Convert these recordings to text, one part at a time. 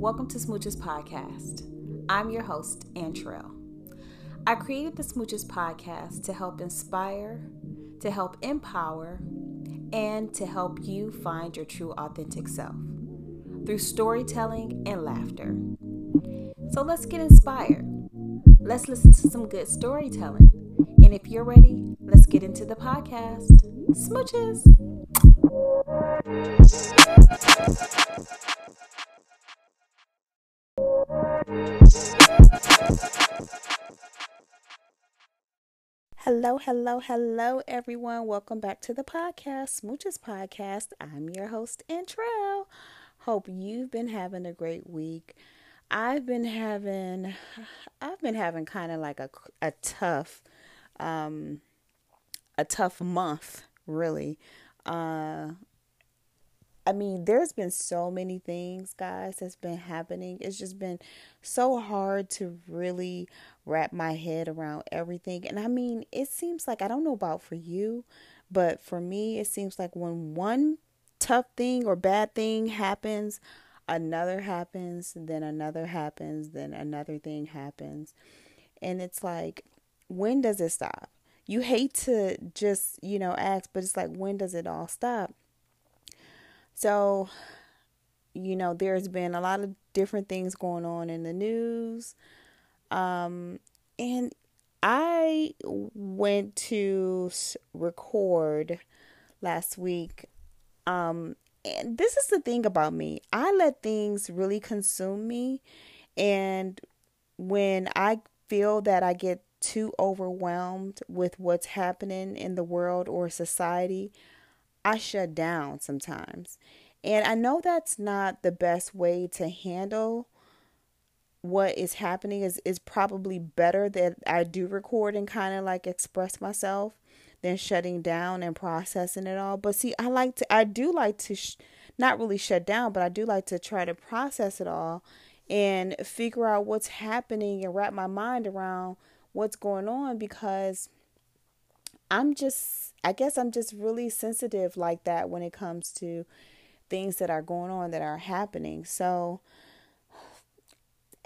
Welcome to Smooches Podcast. I'm your host, Antrell. I created the Smooches Podcast to help inspire, to help empower, and to help you find your true authentic self through storytelling and laughter. So let's get inspired. Let's listen to some good storytelling. And if you're ready, let's get into the podcast. Smooches. Hello, hello, hello, everyone. Welcome back to the podcast, Smooches Podcast. I'm your host, Antrell. Hope you've been having a great week. I've been having, I've been having kind of like a, a tough, um, a tough month, really. Uh, I mean, there's been so many things, guys, that's been happening. It's just been so hard to really wrap my head around everything. And I mean, it seems like I don't know about for you, but for me, it seems like when one tough thing or bad thing happens, another happens, then another happens, then another thing happens. And it's like, when does it stop? You hate to just, you know, ask, but it's like, when does it all stop? So, you know, there's been a lot of different things going on in the news. Um, and I went to record last week. Um, and this is the thing about me I let things really consume me. And when I feel that I get too overwhelmed with what's happening in the world or society, I shut down sometimes. And I know that's not the best way to handle what is happening is is probably better that I do record and kind of like express myself than shutting down and processing it all. But see, I like to I do like to sh- not really shut down, but I do like to try to process it all and figure out what's happening and wrap my mind around what's going on because I'm just I guess I'm just really sensitive like that when it comes to things that are going on that are happening. So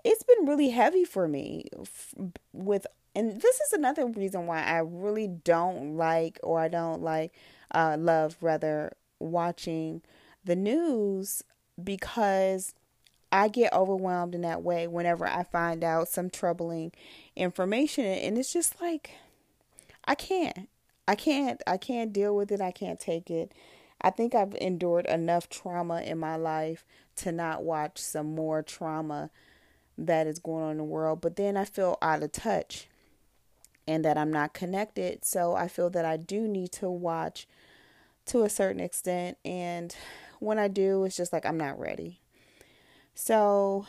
it's been really heavy for me with and this is another reason why I really don't like or I don't like uh love rather watching the news because I get overwhelmed in that way whenever I find out some troubling information and it's just like I can't I can't I can't deal with it. I can't take it. I think I've endured enough trauma in my life to not watch some more trauma that is going on in the world. But then I feel out of touch and that I'm not connected. So I feel that I do need to watch to a certain extent. And when I do, it's just like I'm not ready. So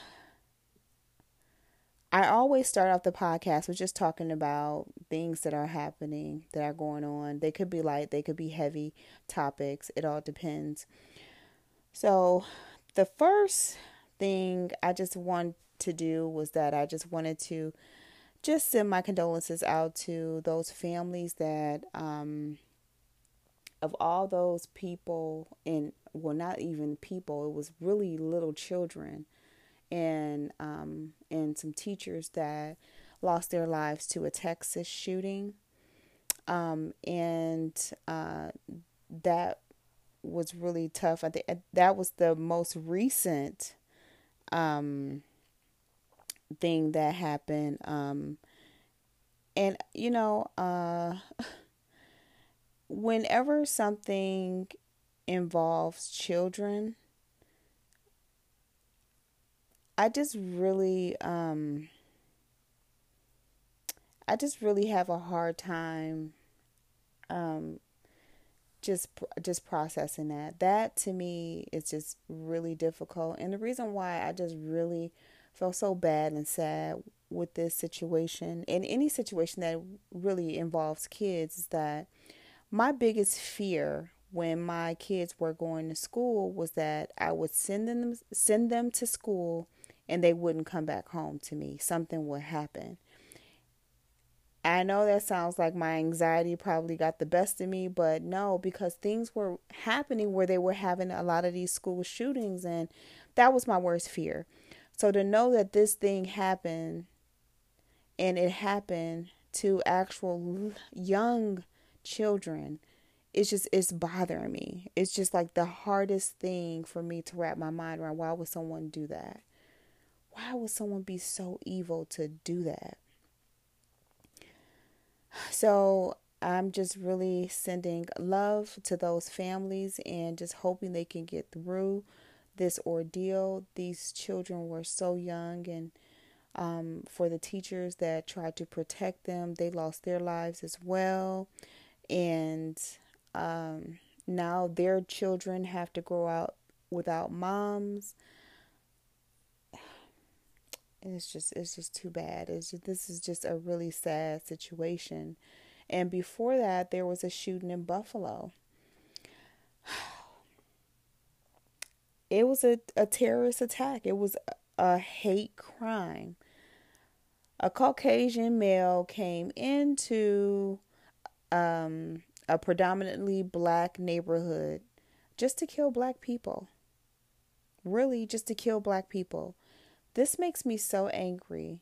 I always start off the podcast with just talking about things that are happening, that are going on. They could be light, they could be heavy topics. It all depends. So, the first thing I just want to do was that I just wanted to just send my condolences out to those families that um of all those people and well not even people it was really little children and um, and some teachers that lost their lives to a Texas shooting, um, and uh, that was really tough. I think that was the most recent um, thing that happened. Um, and you know, uh, whenever something involves children I just really um I just really have a hard time um just just processing that. That to me is just really difficult. And the reason why I just really feel so bad and sad with this situation and any situation that really involves kids is that my biggest fear when my kids were going to school was that I would send them send them to school and they wouldn't come back home to me. Something would happen. I know that sounds like my anxiety probably got the best of me, but no, because things were happening where they were having a lot of these school shootings, and that was my worst fear. So to know that this thing happened and it happened to actual young children it's just it's bothering me. It's just like the hardest thing for me to wrap my mind around. Why would someone do that? Why would someone be so evil to do that? So i'm just really sending love to those families and just hoping they can get through this ordeal these children were so young and um, for the teachers that tried to protect them, they lost their lives as well. And um, now their children have to grow out without moms. it's just it's just too bad. It's just, this is just a really sad situation. And before that, there was a shooting in Buffalo. It was a, a terrorist attack. It was a hate crime a Caucasian male came into um, a predominantly black neighborhood just to kill black people. Really, just to kill black people. This makes me so angry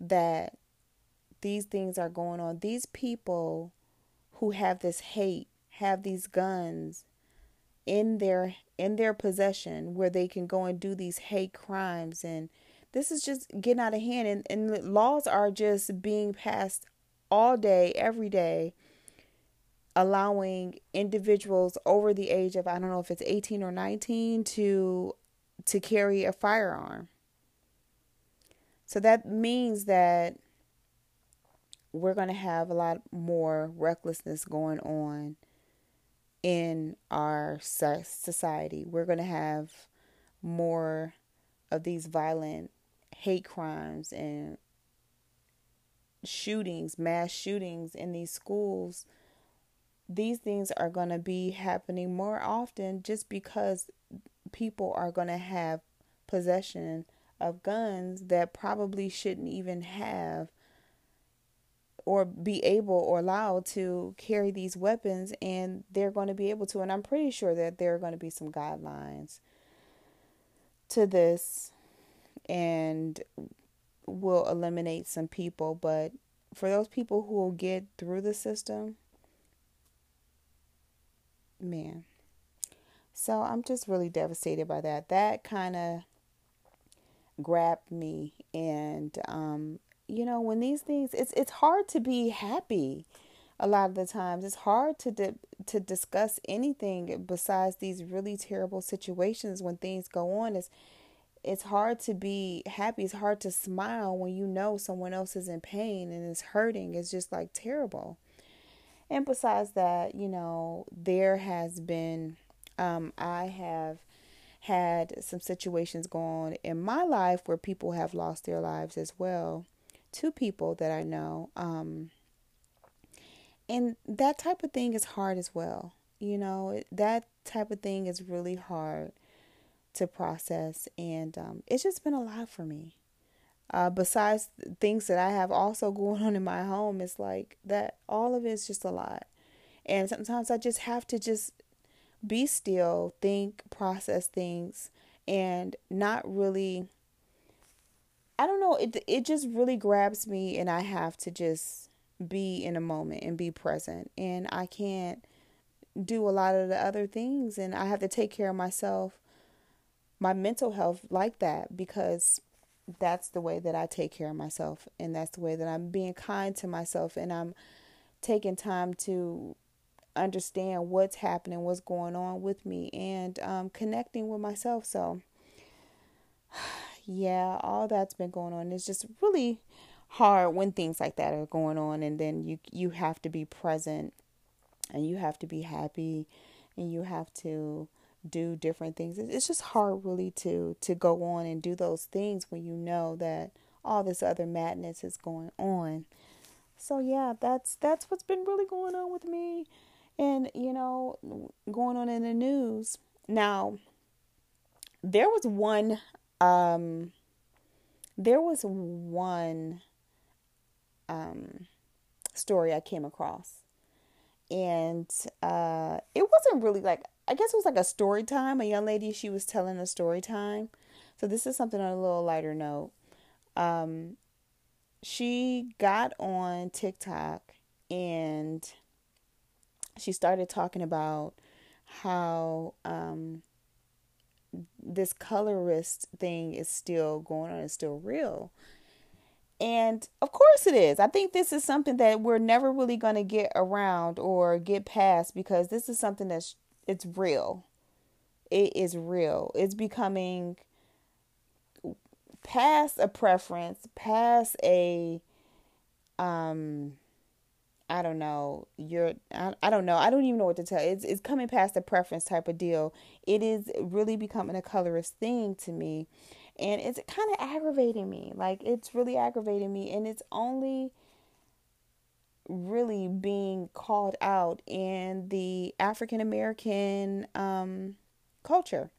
that these things are going on. These people who have this hate, have these guns in their in their possession where they can go and do these hate crimes and this is just getting out of hand and, and laws are just being passed all day every day allowing individuals over the age of I don't know if it's 18 or 19 to to carry a firearm. So that means that we're going to have a lot more recklessness going on in our society. We're going to have more of these violent hate crimes and shootings, mass shootings in these schools, these things are going to be happening more often just because people are going to have possession of guns that probably shouldn't even have or be able or allowed to carry these weapons and they're going to be able to and I'm pretty sure that there are going to be some guidelines to this and will eliminate some people. But for those people who will get through the system, man. So I'm just really devastated by that. That kind of grabbed me and um you know when these things it's it's hard to be happy a lot of the times it's hard to di- to discuss anything besides these really terrible situations when things go on is it's hard to be happy. It's hard to smile when you know someone else is in pain and is hurting. It's just like terrible. And besides that, you know, there has been, um, I have had some situations going on in my life where people have lost their lives as well. Two people that I know. Um, and that type of thing is hard as well. You know, that type of thing is really hard to process, and um, it's just been a lot for me. Uh, besides things that I have also going on in my home, it's like that all of it's just a lot. And sometimes I just have to just be still, think, process things, and not really. I don't know. It it just really grabs me, and I have to just be in a moment and be present. And I can't do a lot of the other things, and I have to take care of myself my mental health like that because that's the way that I take care of myself and that's the way that I'm being kind to myself and I'm taking time to understand what's happening, what's going on with me and um, connecting with myself. So yeah, all that's been going on. It's just really hard when things like that are going on and then you you have to be present and you have to be happy and you have to do different things. It's just hard really to to go on and do those things when you know that all this other madness is going on. So yeah, that's that's what's been really going on with me and you know going on in the news. Now there was one um there was one um story I came across and uh it wasn't really like I guess it was like a story time. A young lady, she was telling a story time. So this is something on a little lighter note. Um, she got on TikTok and she started talking about how um, this colorist thing is still going on, it's still real. And of course it is. I think this is something that we're never really going to get around or get past because this is something that's it's real. It is real. It's becoming past a preference, past a um I don't know. You're I, I don't know. I don't even know what to tell. It's it's coming past a preference type of deal. It is really becoming a colorist thing to me and it's kind of aggravating me. Like it's really aggravating me, and it's only really being called out in the African American um, culture.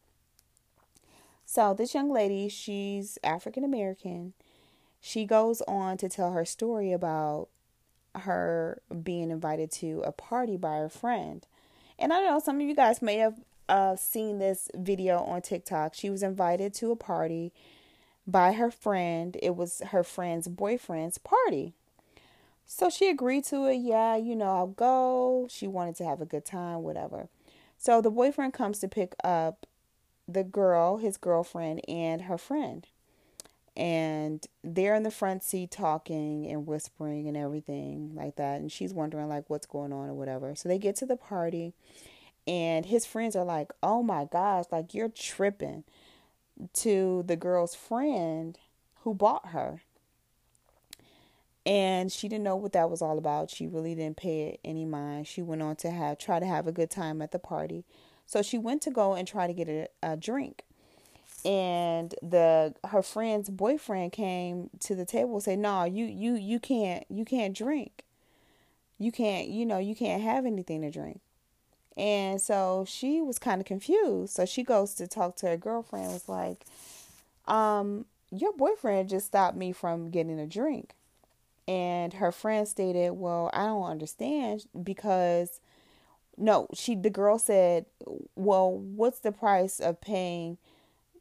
So this young lady, she's African American. She goes on to tell her story about her being invited to a party by her friend. And I know, some of you guys may have uh, seen this video on TikTok. She was invited to a party by her friend. It was her friend's boyfriend's party. So she agreed to it. Yeah, you know, I'll go. She wanted to have a good time, whatever. So the boyfriend comes to pick up the girl, his girlfriend, and her friend. And they're in the front seat talking and whispering and everything like that. And she's wondering, like, what's going on or whatever. So they get to the party and his friends are like, oh my gosh, like you're tripping to the girl's friend who bought her. And she didn't know what that was all about. She really didn't pay it any mind. She went on to have try to have a good time at the party. So she went to go and try to get a, a drink. And the her friend's boyfriend came to the table and said, No, you you you can't you can't drink. You can't, you know, you can't have anything to drink. And so she was kind of confused. So she goes to talk to her girlfriend, was like, um, your boyfriend just stopped me from getting a drink. And her friend stated, Well, I don't understand because no, she the girl said, Well, what's the price of paying,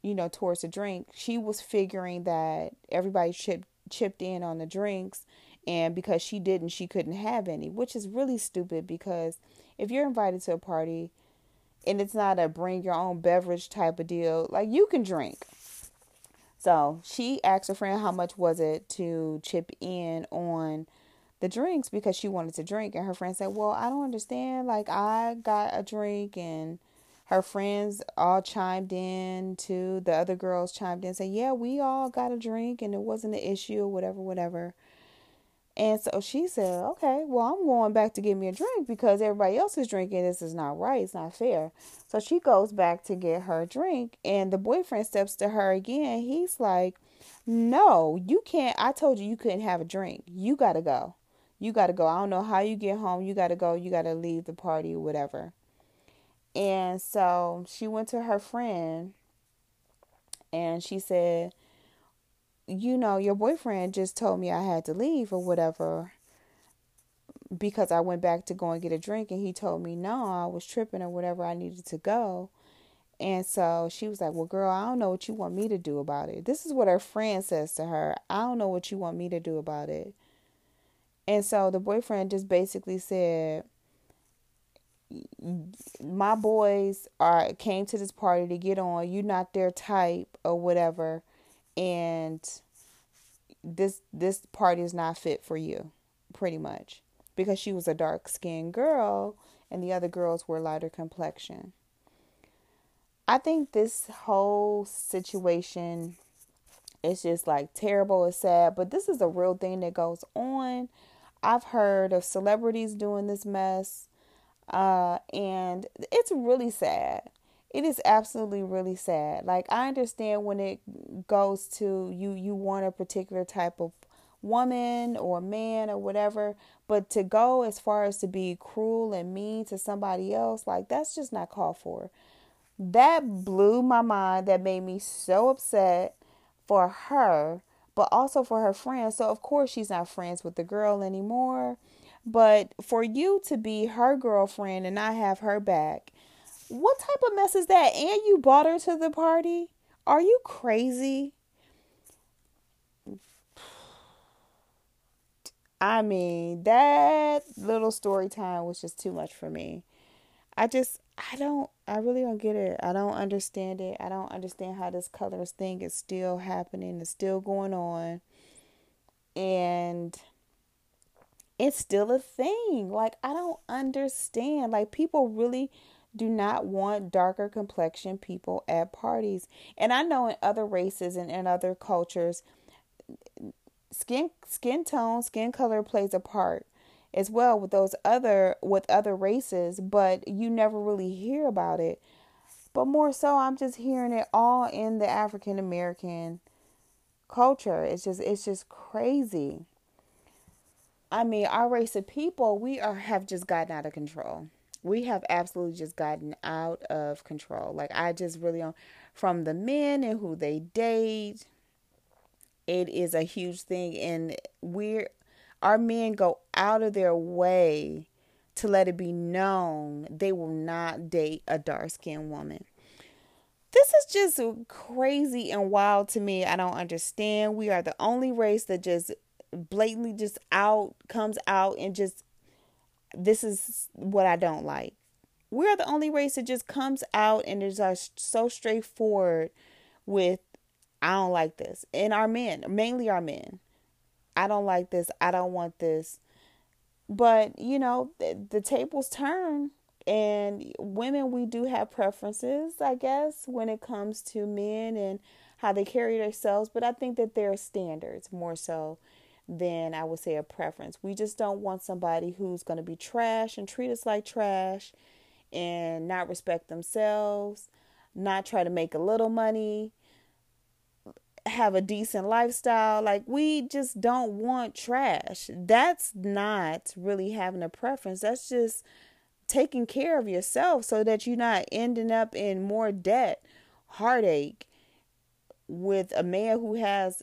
you know, towards the drink? She was figuring that everybody chipped chipped in on the drinks and because she didn't, she couldn't have any, which is really stupid because if you're invited to a party and it's not a bring your own beverage type of deal, like you can drink. So she asked her friend how much was it to chip in on the drinks because she wanted to drink. And her friend said, Well, I don't understand. Like, I got a drink, and her friends all chimed in too. The other girls chimed in, said, Yeah, we all got a drink, and it wasn't an issue or whatever, whatever. And so she said, okay, well, I'm going back to get me a drink because everybody else is drinking. This is not right. It's not fair. So she goes back to get her drink. And the boyfriend steps to her again. He's like, no, you can't. I told you you couldn't have a drink. You got to go. You got to go. I don't know how you get home. You got to go. You got to leave the party whatever. And so she went to her friend and she said, you know, your boyfriend just told me I had to leave or whatever because I went back to go and get a drink and he told me no, I was tripping or whatever, I needed to go. And so she was like, Well, girl, I don't know what you want me to do about it. This is what her friend says to her. I don't know what you want me to do about it. And so the boyfriend just basically said, My boys are came to this party to get on. You're not their type or whatever and this this party is not fit for you pretty much because she was a dark skinned girl and the other girls were lighter complexion i think this whole situation is just like terrible and sad but this is a real thing that goes on i've heard of celebrities doing this mess uh, and it's really sad it is absolutely really sad. Like I understand when it goes to you you want a particular type of woman or man or whatever, but to go as far as to be cruel and mean to somebody else, like that's just not called for. That blew my mind. That made me so upset for her, but also for her friends. So of course she's not friends with the girl anymore. But for you to be her girlfriend and not have her back what type of mess is that? And you brought her to the party? Are you crazy? I mean, that little story time was just too much for me. I just, I don't, I really don't get it. I don't understand it. I don't understand how this colorist thing is still happening, it's still going on. And it's still a thing. Like, I don't understand. Like, people really do not want darker complexion people at parties. And I know in other races and in other cultures, skin skin tone, skin color plays a part as well with those other with other races, but you never really hear about it. But more so I'm just hearing it all in the African American culture. It's just it's just crazy. I mean, our race of people, we are have just gotten out of control. We have absolutely just gotten out of control. Like I just really don't from the men and who they date. It is a huge thing and we're our men go out of their way to let it be known they will not date a dark skinned woman. This is just crazy and wild to me. I don't understand. We are the only race that just blatantly just out comes out and just this is what I don't like. We're the only race that just comes out and is uh, so straightforward with I don't like this. And our men, mainly our men. I don't like this. I don't want this. But, you know, the, the tables turn and women we do have preferences, I guess, when it comes to men and how they carry themselves, but I think that there are standards more so than I would say a preference. We just don't want somebody who's going to be trash and treat us like trash and not respect themselves, not try to make a little money, have a decent lifestyle. Like, we just don't want trash. That's not really having a preference. That's just taking care of yourself so that you're not ending up in more debt, heartache with a man who has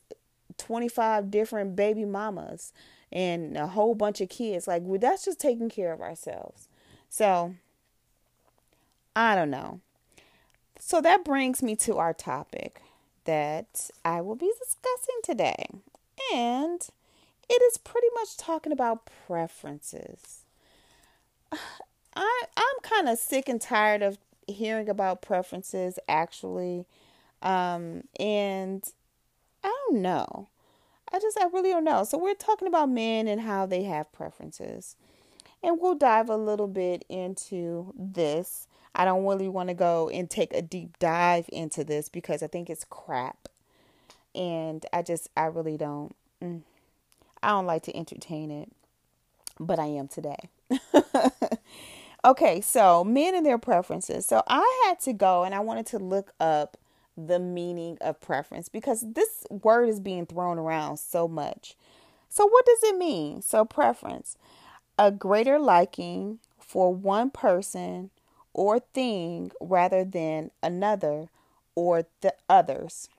25 different baby mamas and a whole bunch of kids. Like, well, that's just taking care of ourselves. So, I don't know. So, that brings me to our topic that I will be discussing today. And it is pretty much talking about preferences. I, I'm kind of sick and tired of hearing about preferences, actually. Um, and don't know. I just, I really don't know. So, we're talking about men and how they have preferences. And we'll dive a little bit into this. I don't really want to go and take a deep dive into this because I think it's crap. And I just, I really don't, mm, I don't like to entertain it. But I am today. okay, so men and their preferences. So I had to go and I wanted to look up the meaning of preference because this word is being thrown around so much. So, what does it mean? So, preference a greater liking for one person or thing rather than another or the others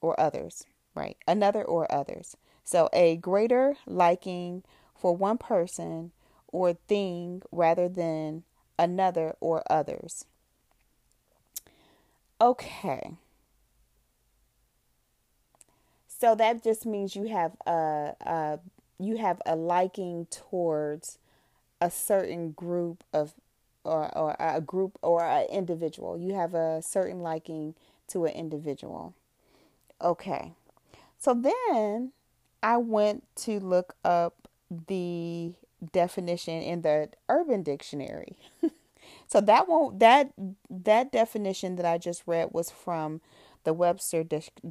or others, right? Another or others. So, a greater liking for one person or thing rather than another or others. Okay. So that just means you have a, a you have a liking towards a certain group of or, or a group or an individual. You have a certain liking to an individual. Okay. So then I went to look up the definition in the urban dictionary. So that won't that that definition that I just read was from the Webster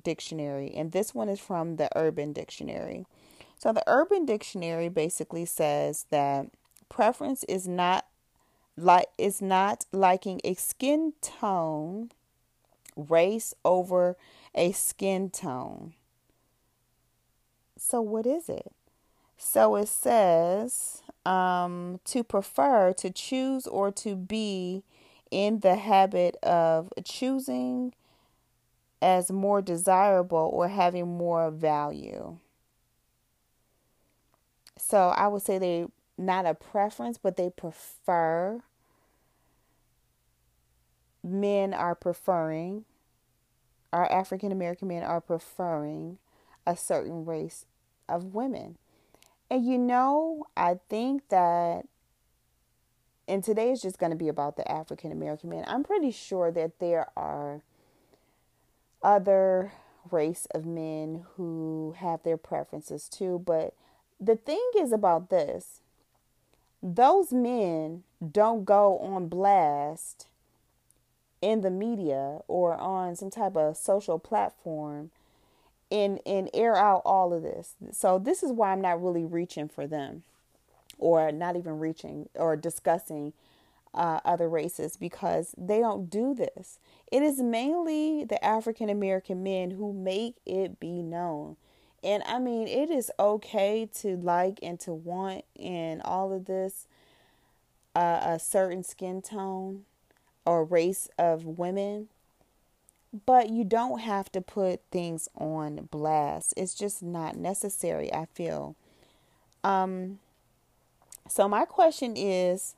dictionary and this one is from the Urban dictionary. So the Urban dictionary basically says that preference is not like is not liking a skin tone race over a skin tone. So what is it? So it says um, to prefer, to choose, or to be in the habit of choosing as more desirable or having more value. So I would say they not a preference, but they prefer. Men are preferring our African American men are preferring a certain race of women. And you know, I think that and today is just going to be about the African American men. I'm pretty sure that there are other race of men who have their preferences too, but the thing is about this those men don't go on blast in the media or on some type of social platform and and air out all of this. So this is why I'm not really reaching for them or not even reaching or discussing uh, other races because they don't do this. It is mainly the African American men who make it be known. And I mean, it is okay to like and to want and all of this uh, a certain skin tone or race of women, but you don't have to put things on blast. It's just not necessary, I feel. Um, so, my question is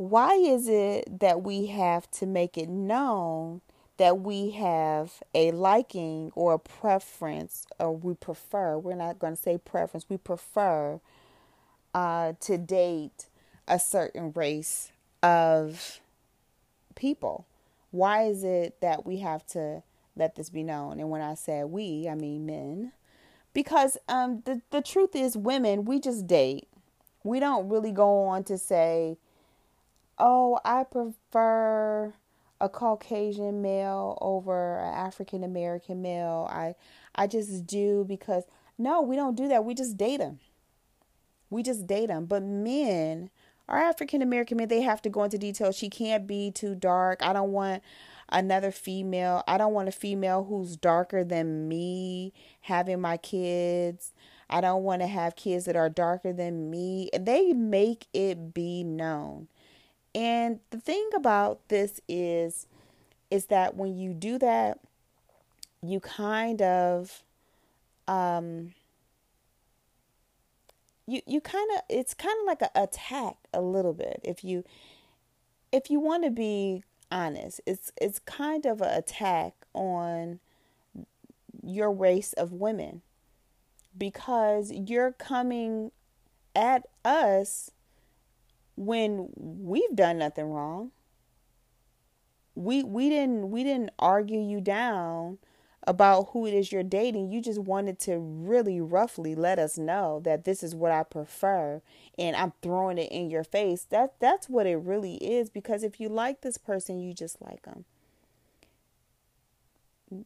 why is it that we have to make it known that we have a liking or a preference, or we prefer, we're not going to say preference, we prefer uh, to date a certain race of people? Why is it that we have to let this be known? And when I say we, I mean men. Because um, the, the truth is, women, we just date we don't really go on to say, oh, I prefer a Caucasian male over an African American male. I I just do because no, we don't do that. We just date them. We just date them. But men, our African American men, they have to go into detail. She can't be too dark. I don't want another female. I don't want a female who's darker than me having my kids. I don't want to have kids that are darker than me. They make it be known. And the thing about this is is that when you do that, you kind of um you you kind of it's kind of like an attack a little bit if you if you want to be honest it's it's kind of an attack on your race of women because you're coming at us when we've done nothing wrong. We we didn't we didn't argue you down about who it is you're dating. You just wanted to really roughly let us know that this is what I prefer and I'm throwing it in your face. That that's what it really is because if you like this person, you just like them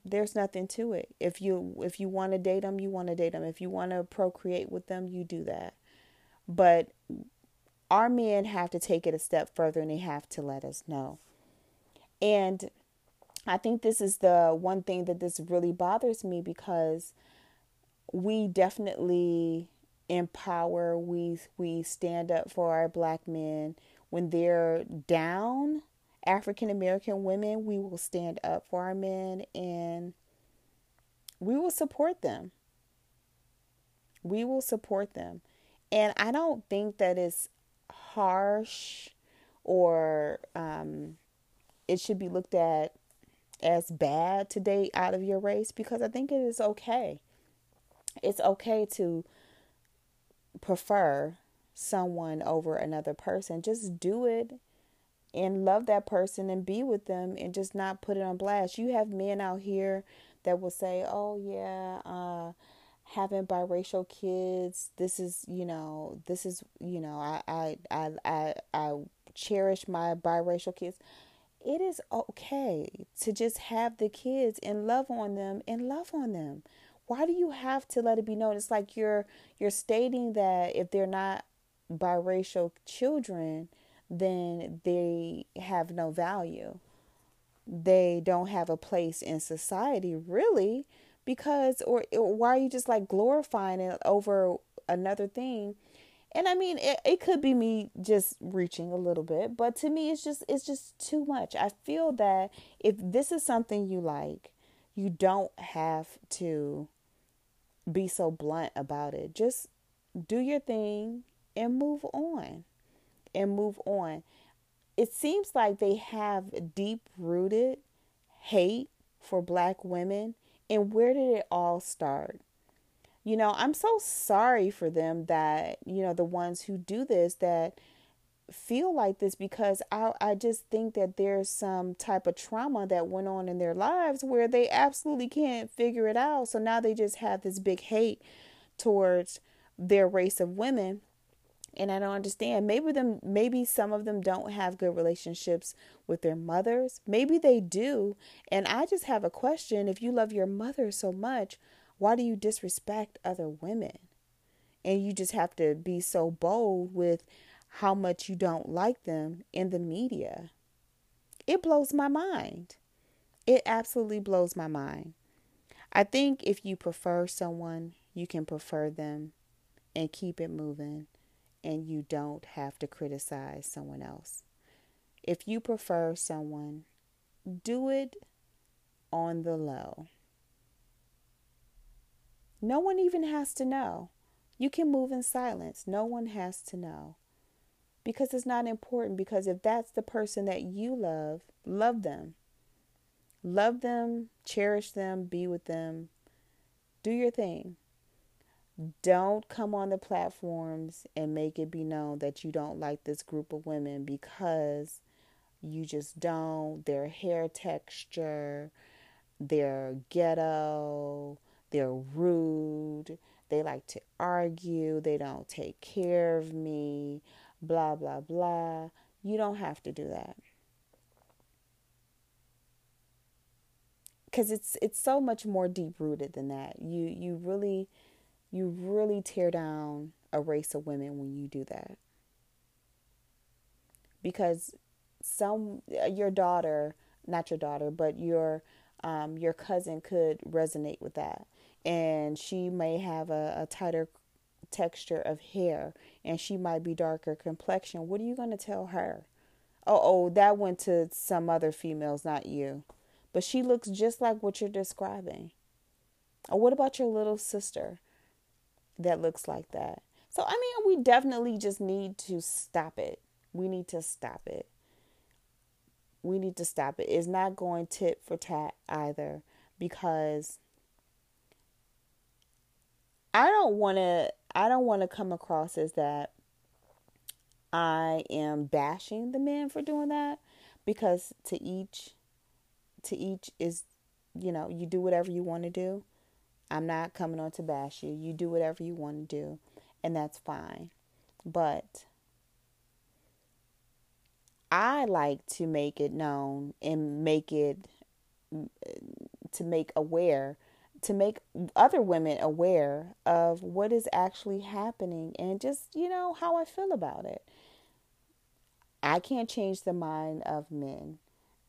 there's nothing to it. If you if you want to date them, you want to date them. If you want to procreate with them, you do that. But our men have to take it a step further and they have to let us know. And I think this is the one thing that this really bothers me because we definitely empower, we we stand up for our black men when they're down African American women, we will stand up for our men and we will support them. We will support them. And I don't think that it's harsh or um, it should be looked at as bad to date out of your race because I think it is okay. It's okay to prefer someone over another person. Just do it and love that person and be with them and just not put it on blast. You have men out here that will say, "Oh yeah, uh, having biracial kids. This is, you know, this is, you know, I I I I, I cherish my biracial kids." It is okay to just have the kids and love on them and love on them. Why do you have to let it be known? It's like you're you're stating that if they're not biracial children, then they have no value. They don't have a place in society, really, because, or, or why are you just like glorifying it over another thing? And I mean, it, it could be me just reaching a little bit, but to me, it's just, it's just too much. I feel that if this is something you like, you don't have to be so blunt about it. Just do your thing and move on and move on. It seems like they have deep rooted hate for black women? And where did it all start? You know, I'm so sorry for them that, you know, the ones who do this that feel like this because I I just think that there's some type of trauma that went on in their lives where they absolutely can't figure it out. So now they just have this big hate towards their race of women. And I don't understand. Maybe them maybe some of them don't have good relationships with their mothers. Maybe they do. And I just have a question. If you love your mother so much, why do you disrespect other women? And you just have to be so bold with how much you don't like them in the media. It blows my mind. It absolutely blows my mind. I think if you prefer someone, you can prefer them and keep it moving, and you don't have to criticize someone else. If you prefer someone, do it on the low. No one even has to know. You can move in silence. No one has to know because it's not important. Because if that's the person that you love, love them. Love them, cherish them, be with them, do your thing. Don't come on the platforms and make it be known that you don't like this group of women because you just don't. Their hair texture, they're ghetto, they're rude, they like to argue, they don't take care of me blah, blah, blah. You don't have to do that. Cuz it's it's so much more deep rooted than that. You you really you really tear down a race of women when you do that. Because some your daughter, not your daughter, but your um, your cousin could resonate with that, and she may have a, a tighter texture of hair and she might be darker complexion, what are you going to tell her? Oh, oh, that went to some other females, not you. But she looks just like what you're describing. Or what about your little sister that looks like that? So, I mean, we definitely just need to stop it. We need to stop it. We need to stop it. It's not going tit for tat either because I don't want to I don't want to come across as that I am bashing the men for doing that because to each to each is you know, you do whatever you want to do. I'm not coming on to bash you. You do whatever you want to do and that's fine. But I like to make it known and make it to make aware to make other women aware of what is actually happening and just, you know, how I feel about it. I can't change the mind of men,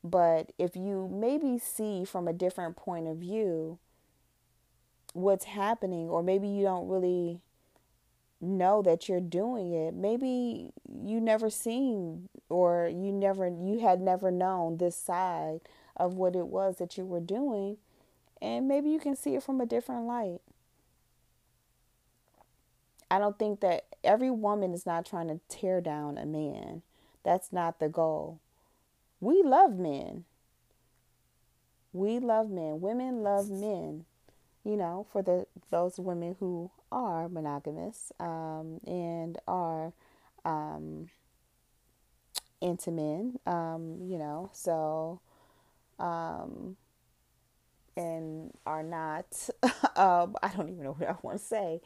but if you maybe see from a different point of view what's happening, or maybe you don't really know that you're doing it, maybe you never seen or you never you had never known this side of what it was that you were doing and maybe you can see it from a different light. I don't think that every woman is not trying to tear down a man. That's not the goal. We love men. We love men. Women love men. You know, for the those women who are monogamous um, and are um, into men. Um, you know, so um, and are not, um, I don't even know what I want to say,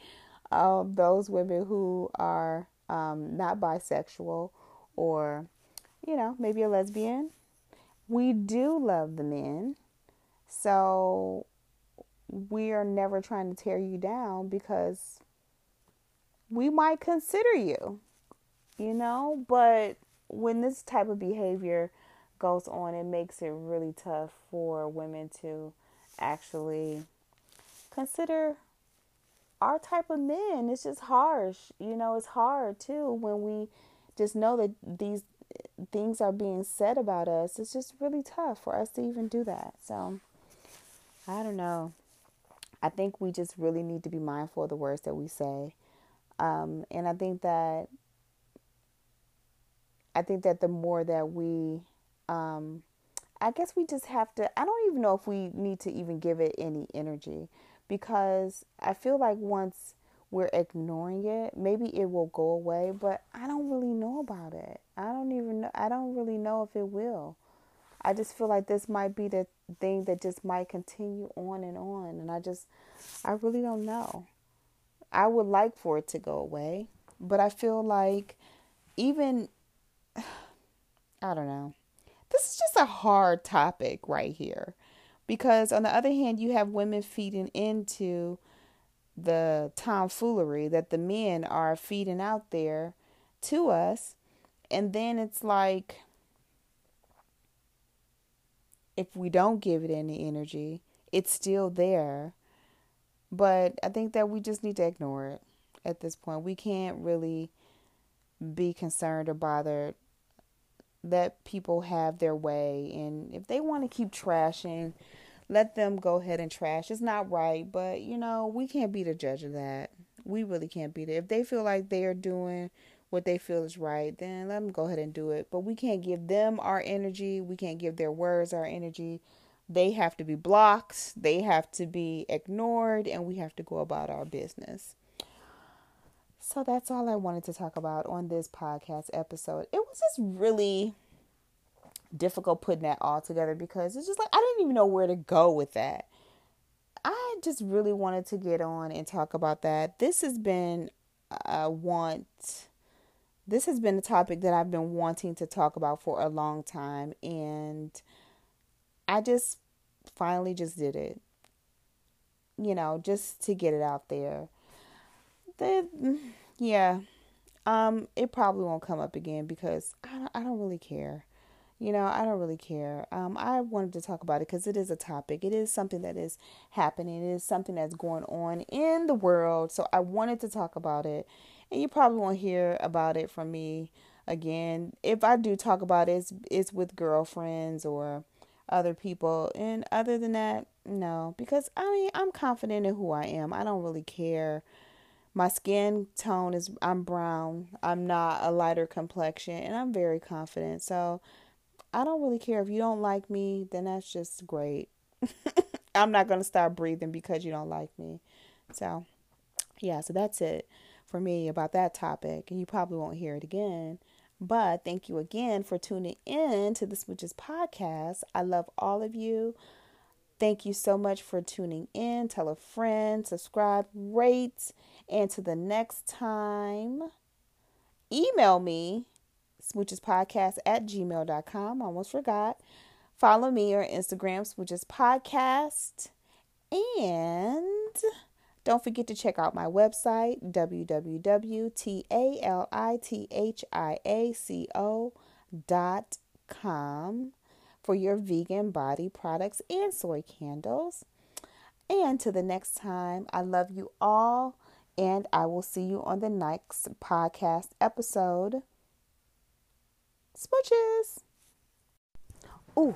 um, those women who are um, not bisexual or, you know, maybe a lesbian, we do love the men. So we are never trying to tear you down because we might consider you, you know, but when this type of behavior goes on, it makes it really tough for women to actually consider our type of men. It's just harsh. You know, it's hard too when we just know that these things are being said about us. It's just really tough for us to even do that. So, I don't know. I think we just really need to be mindful of the words that we say. Um, and I think that I think that the more that we um, I guess we just have to, I don't even know if we need to even give it any energy because I feel like once we're ignoring it, maybe it will go away, but I don't really know about it. I don't even know, I don't really know if it will. I just feel like this might be the thing that just might continue on and on. And I just, I really don't know. I would like for it to go away, but I feel like even, I don't know. This is just a hard topic right here. Because on the other hand, you have women feeding into the tomfoolery that the men are feeding out there to us. And then it's like, if we don't give it any energy, it's still there. But I think that we just need to ignore it at this point. We can't really be concerned or bothered let people have their way and if they want to keep trashing let them go ahead and trash it's not right but you know we can't be the judge of that we really can't be there if they feel like they are doing what they feel is right, then let them go ahead and do it. But we can't give them our energy. We can't give their words our energy. They have to be blocked, they have to be ignored, and we have to go about our business. So that's all I wanted to talk about on this podcast episode. It was just really difficult putting that all together because it's just like I didn't even know where to go with that. I just really wanted to get on and talk about that. This has been a want this has been a topic that I've been wanting to talk about for a long time and I just finally just did it. You know, just to get it out there. The yeah. Um it probably won't come up again because I don't, I don't really care. You know, I don't really care. Um, I wanted to talk about it because it is a topic. It is something that is happening. It is something that's going on in the world. So I wanted to talk about it and you probably won't hear about it from me again. If I do talk about it, it's, it's with girlfriends or other people. And other than that, no, because I mean, I'm confident in who I am. I don't really care. My skin tone is I'm brown. I'm not a lighter complexion and I'm very confident. So, I don't really care if you don't like me, then that's just great. I'm not going to stop breathing because you don't like me. So, yeah, so that's it for me about that topic, and you probably won't hear it again. But thank you again for tuning in to the Smooches podcast. I love all of you. Thank you so much for tuning in. Tell a friend, subscribe, rate, and to the next time, email me, smoochespodcast at gmail.com. almost forgot. Follow me on Instagram, Smooches Podcast. And don't forget to check out my website, www.talithiaco.com, for your vegan body products and soy candles. And to the next time, I love you all, and I will see you on the next podcast episode. Smooches! Ooh.